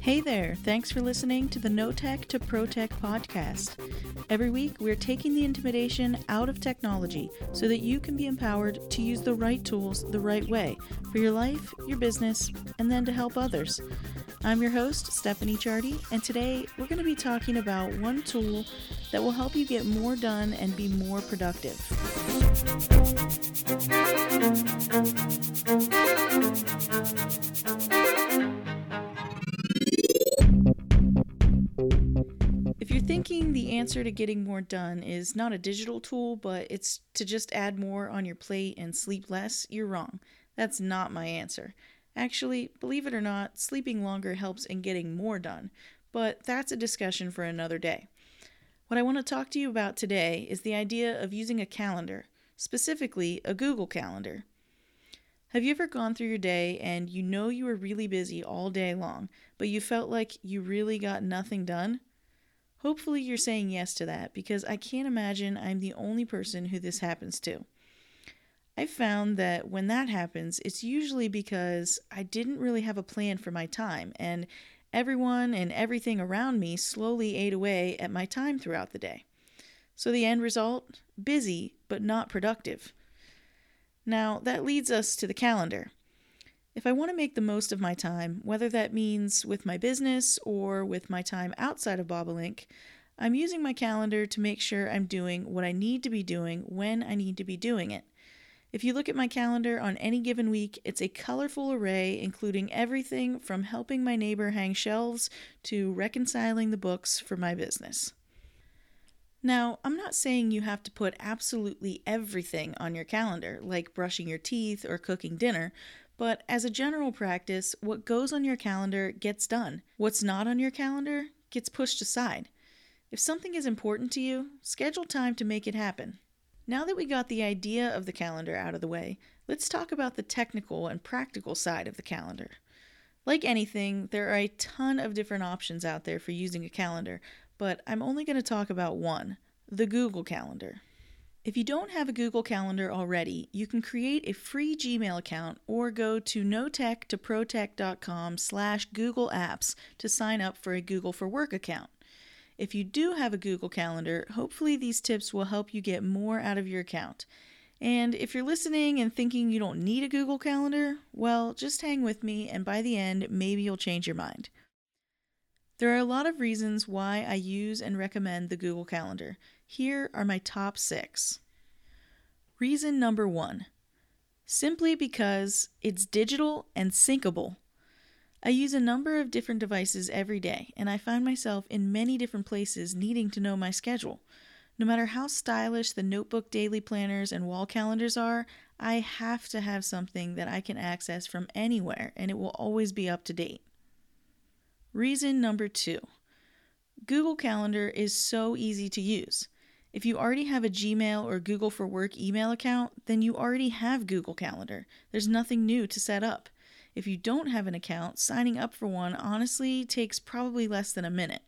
Hey there, thanks for listening to the No Tech to Pro Tech podcast. Every week, we're taking the intimidation out of technology so that you can be empowered to use the right tools the right way for your life, your business, and then to help others. I'm your host, Stephanie Chardy, and today we're going to be talking about one tool that will help you get more done and be more productive. Answer to getting more done is not a digital tool, but it's to just add more on your plate and sleep less, you're wrong. That's not my answer. Actually, believe it or not, sleeping longer helps in getting more done, but that's a discussion for another day. What I want to talk to you about today is the idea of using a calendar, specifically a Google Calendar. Have you ever gone through your day and you know you were really busy all day long, but you felt like you really got nothing done? Hopefully, you're saying yes to that because I can't imagine I'm the only person who this happens to. I've found that when that happens, it's usually because I didn't really have a plan for my time, and everyone and everything around me slowly ate away at my time throughout the day. So the end result busy, but not productive. Now, that leads us to the calendar. If I want to make the most of my time, whether that means with my business or with my time outside of Bobolink, I'm using my calendar to make sure I'm doing what I need to be doing when I need to be doing it. If you look at my calendar on any given week, it's a colorful array including everything from helping my neighbor hang shelves to reconciling the books for my business. Now, I'm not saying you have to put absolutely everything on your calendar, like brushing your teeth or cooking dinner, but as a general practice, what goes on your calendar gets done. What's not on your calendar gets pushed aside. If something is important to you, schedule time to make it happen. Now that we got the idea of the calendar out of the way, let's talk about the technical and practical side of the calendar. Like anything, there are a ton of different options out there for using a calendar, but I'm only going to talk about one the Google Calendar. If you don't have a Google Calendar already, you can create a free Gmail account or go to notech2protech.com slash Google Apps to sign up for a Google for Work account. If you do have a Google Calendar, hopefully these tips will help you get more out of your account. And if you're listening and thinking you don't need a Google Calendar, well, just hang with me, and by the end, maybe you'll change your mind. There are a lot of reasons why I use and recommend the Google Calendar. Here are my top six. Reason number one simply because it's digital and syncable. I use a number of different devices every day, and I find myself in many different places needing to know my schedule. No matter how stylish the notebook daily planners and wall calendars are, I have to have something that I can access from anywhere, and it will always be up to date. Reason number two Google Calendar is so easy to use. If you already have a Gmail or Google for Work email account, then you already have Google Calendar. There's nothing new to set up. If you don't have an account, signing up for one honestly takes probably less than a minute.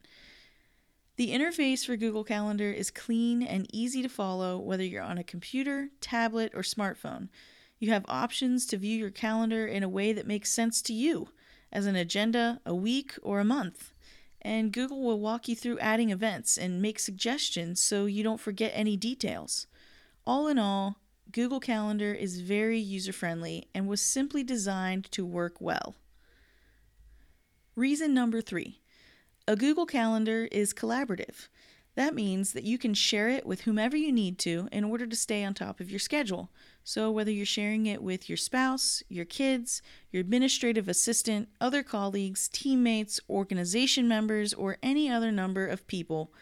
The interface for Google Calendar is clean and easy to follow whether you're on a computer, tablet, or smartphone. You have options to view your calendar in a way that makes sense to you, as an agenda, a week, or a month. And Google will walk you through adding events and make suggestions so you don't forget any details. All in all, Google Calendar is very user friendly and was simply designed to work well. Reason number three a Google Calendar is collaborative. That means that you can share it with whomever you need to in order to stay on top of your schedule. So, whether you're sharing it with your spouse, your kids, your administrative assistant, other colleagues, teammates, organization members, or any other number of people,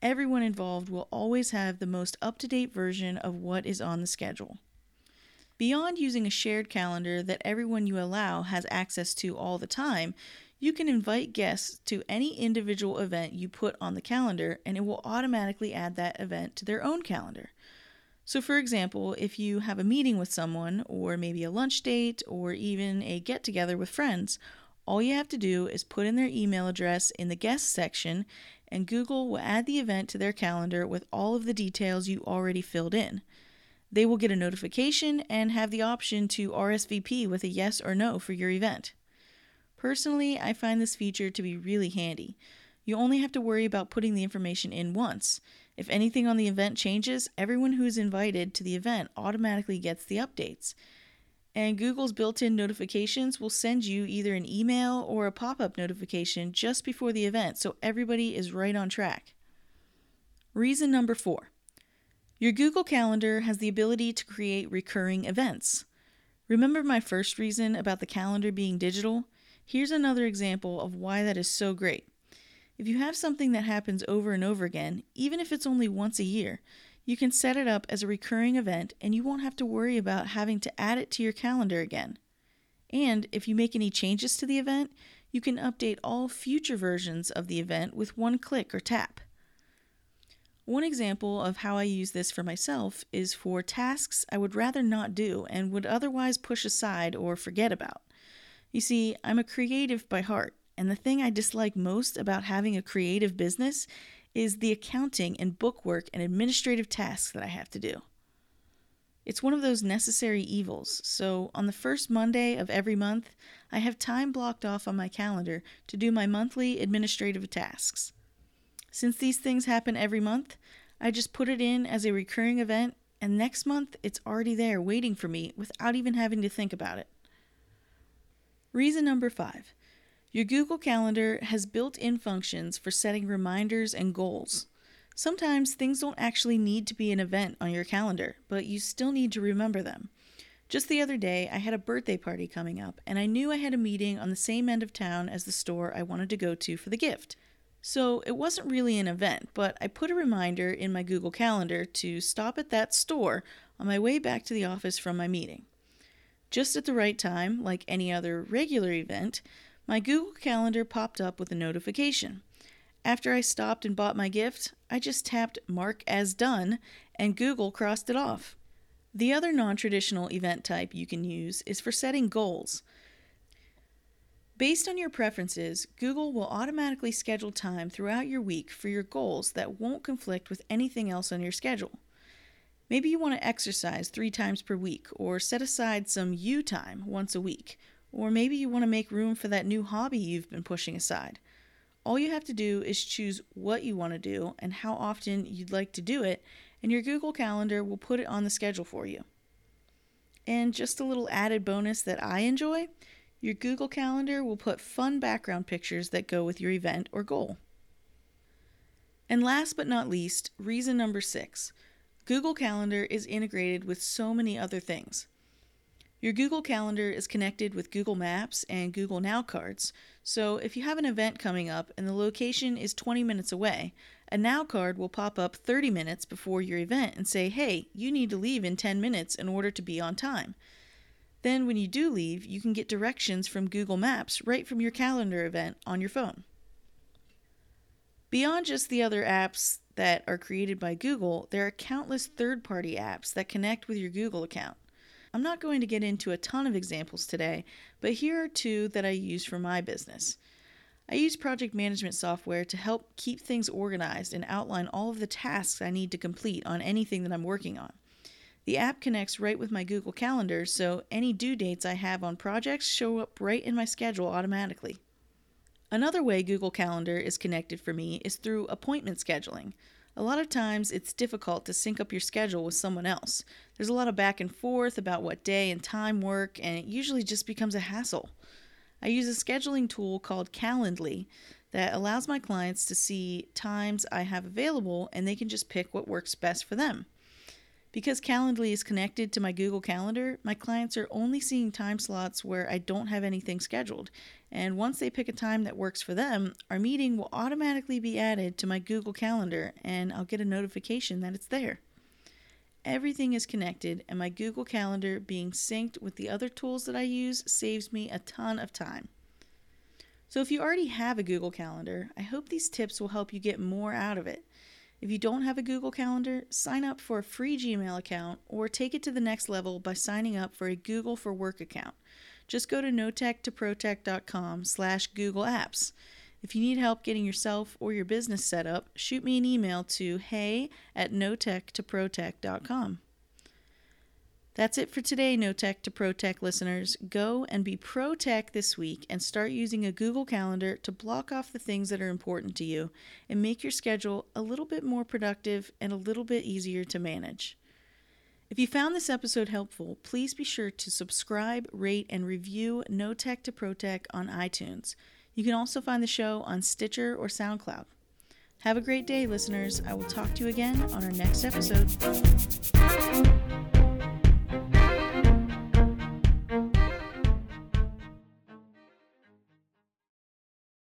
everyone involved will always have the most up to date version of what is on the schedule. Beyond using a shared calendar that everyone you allow has access to all the time, you can invite guests to any individual event you put on the calendar and it will automatically add that event to their own calendar. So, for example, if you have a meeting with someone, or maybe a lunch date, or even a get together with friends, all you have to do is put in their email address in the guest section and Google will add the event to their calendar with all of the details you already filled in. They will get a notification and have the option to RSVP with a yes or no for your event. Personally, I find this feature to be really handy. You only have to worry about putting the information in once. If anything on the event changes, everyone who is invited to the event automatically gets the updates. And Google's built in notifications will send you either an email or a pop up notification just before the event so everybody is right on track. Reason number four your Google Calendar has the ability to create recurring events. Remember my first reason about the calendar being digital? Here's another example of why that is so great. If you have something that happens over and over again, even if it's only once a year, you can set it up as a recurring event and you won't have to worry about having to add it to your calendar again. And if you make any changes to the event, you can update all future versions of the event with one click or tap. One example of how I use this for myself is for tasks I would rather not do and would otherwise push aside or forget about. You see, I'm a creative by heart, and the thing I dislike most about having a creative business is the accounting and bookwork and administrative tasks that I have to do. It's one of those necessary evils, so on the first Monday of every month, I have time blocked off on my calendar to do my monthly administrative tasks. Since these things happen every month, I just put it in as a recurring event, and next month it's already there waiting for me without even having to think about it. Reason number five your Google Calendar has built in functions for setting reminders and goals. Sometimes things don't actually need to be an event on your calendar, but you still need to remember them. Just the other day, I had a birthday party coming up, and I knew I had a meeting on the same end of town as the store I wanted to go to for the gift. So it wasn't really an event, but I put a reminder in my Google Calendar to stop at that store on my way back to the office from my meeting. Just at the right time, like any other regular event, my Google Calendar popped up with a notification. After I stopped and bought my gift, I just tapped Mark as done and Google crossed it off. The other non traditional event type you can use is for setting goals. Based on your preferences, Google will automatically schedule time throughout your week for your goals that won't conflict with anything else on your schedule. Maybe you want to exercise three times per week, or set aside some you time once a week, or maybe you want to make room for that new hobby you've been pushing aside. All you have to do is choose what you want to do and how often you'd like to do it, and your Google Calendar will put it on the schedule for you. And just a little added bonus that I enjoy your Google Calendar will put fun background pictures that go with your event or goal. And last but not least, reason number six Google Calendar is integrated with so many other things. Your Google Calendar is connected with Google Maps and Google Now cards, so if you have an event coming up and the location is 20 minutes away, a Now card will pop up 30 minutes before your event and say, hey, you need to leave in 10 minutes in order to be on time. Then, when you do leave, you can get directions from Google Maps right from your calendar event on your phone. Beyond just the other apps that are created by Google, there are countless third party apps that connect with your Google account. I'm not going to get into a ton of examples today, but here are two that I use for my business. I use project management software to help keep things organized and outline all of the tasks I need to complete on anything that I'm working on. The app connects right with my Google Calendar, so any due dates I have on projects show up right in my schedule automatically. Another way Google Calendar is connected for me is through appointment scheduling. A lot of times it's difficult to sync up your schedule with someone else. There's a lot of back and forth about what day and time work, and it usually just becomes a hassle. I use a scheduling tool called Calendly that allows my clients to see times I have available and they can just pick what works best for them. Because Calendly is connected to my Google Calendar, my clients are only seeing time slots where I don't have anything scheduled. And once they pick a time that works for them, our meeting will automatically be added to my Google Calendar and I'll get a notification that it's there. Everything is connected, and my Google Calendar being synced with the other tools that I use saves me a ton of time. So, if you already have a Google Calendar, I hope these tips will help you get more out of it. If you don't have a Google Calendar, sign up for a free Gmail account or take it to the next level by signing up for a Google for Work account. Just go to notech2protech.com slash Google Apps. If you need help getting yourself or your business set up, shoot me an email to hey at notech2protech.com. That's it for today, No Tech to Pro Tech listeners. Go and be pro tech this week and start using a Google Calendar to block off the things that are important to you and make your schedule a little bit more productive and a little bit easier to manage. If you found this episode helpful, please be sure to subscribe, rate, and review No Tech to Pro Tech on iTunes. You can also find the show on Stitcher or SoundCloud. Have a great day, listeners. I will talk to you again on our next episode.